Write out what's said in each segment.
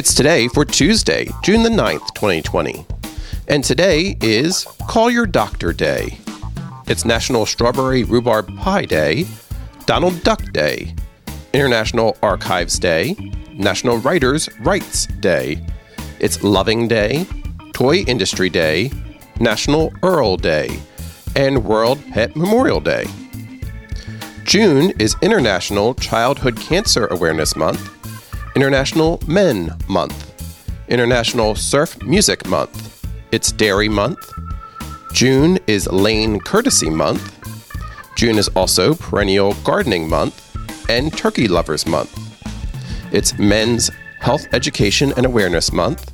It's today for Tuesday, June the 9th, 2020. And today is Call Your Doctor Day. It's National Strawberry Rhubarb Pie Day, Donald Duck Day, International Archives Day, National Writers' Rights Day. It's Loving Day, Toy Industry Day, National Earl Day, and World Pet Memorial Day. June is International Childhood Cancer Awareness Month, International Men Month, International Surf Music Month, it's Dairy Month. June is Lane Courtesy Month. June is also Perennial Gardening Month and Turkey Lovers Month. It's Men's Health Education and Awareness Month,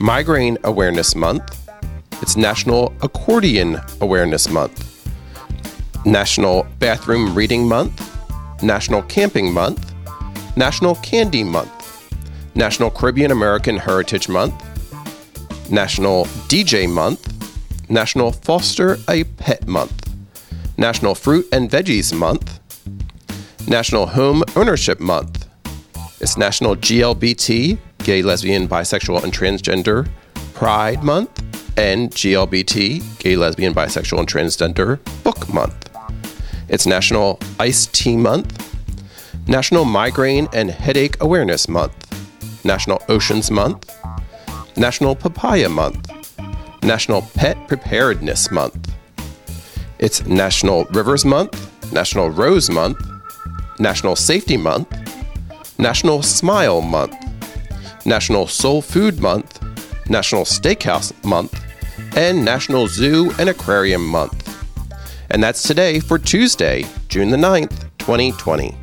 Migraine Awareness Month. It's National Accordion Awareness Month. National Bathroom Reading Month, National Camping Month, National Candy Month, National Caribbean American Heritage Month, National DJ Month, National Foster a Pet Month, National Fruit and Veggies Month, National Home Ownership Month. It's National GLBT, Gay, Lesbian, Bisexual, and Transgender Pride Month, and GLBT, Gay, Lesbian, Bisexual, and Transgender Book Month. It's National Iced Tea Month, National Migraine and Headache Awareness Month, National Oceans Month, National Papaya Month, National Pet Preparedness Month. It's National Rivers Month, National Rose Month, National Safety Month, National Smile Month, National Soul Food Month, National Steakhouse Month, and National Zoo and Aquarium Month. And that's today for Tuesday, June the 9th, 2020.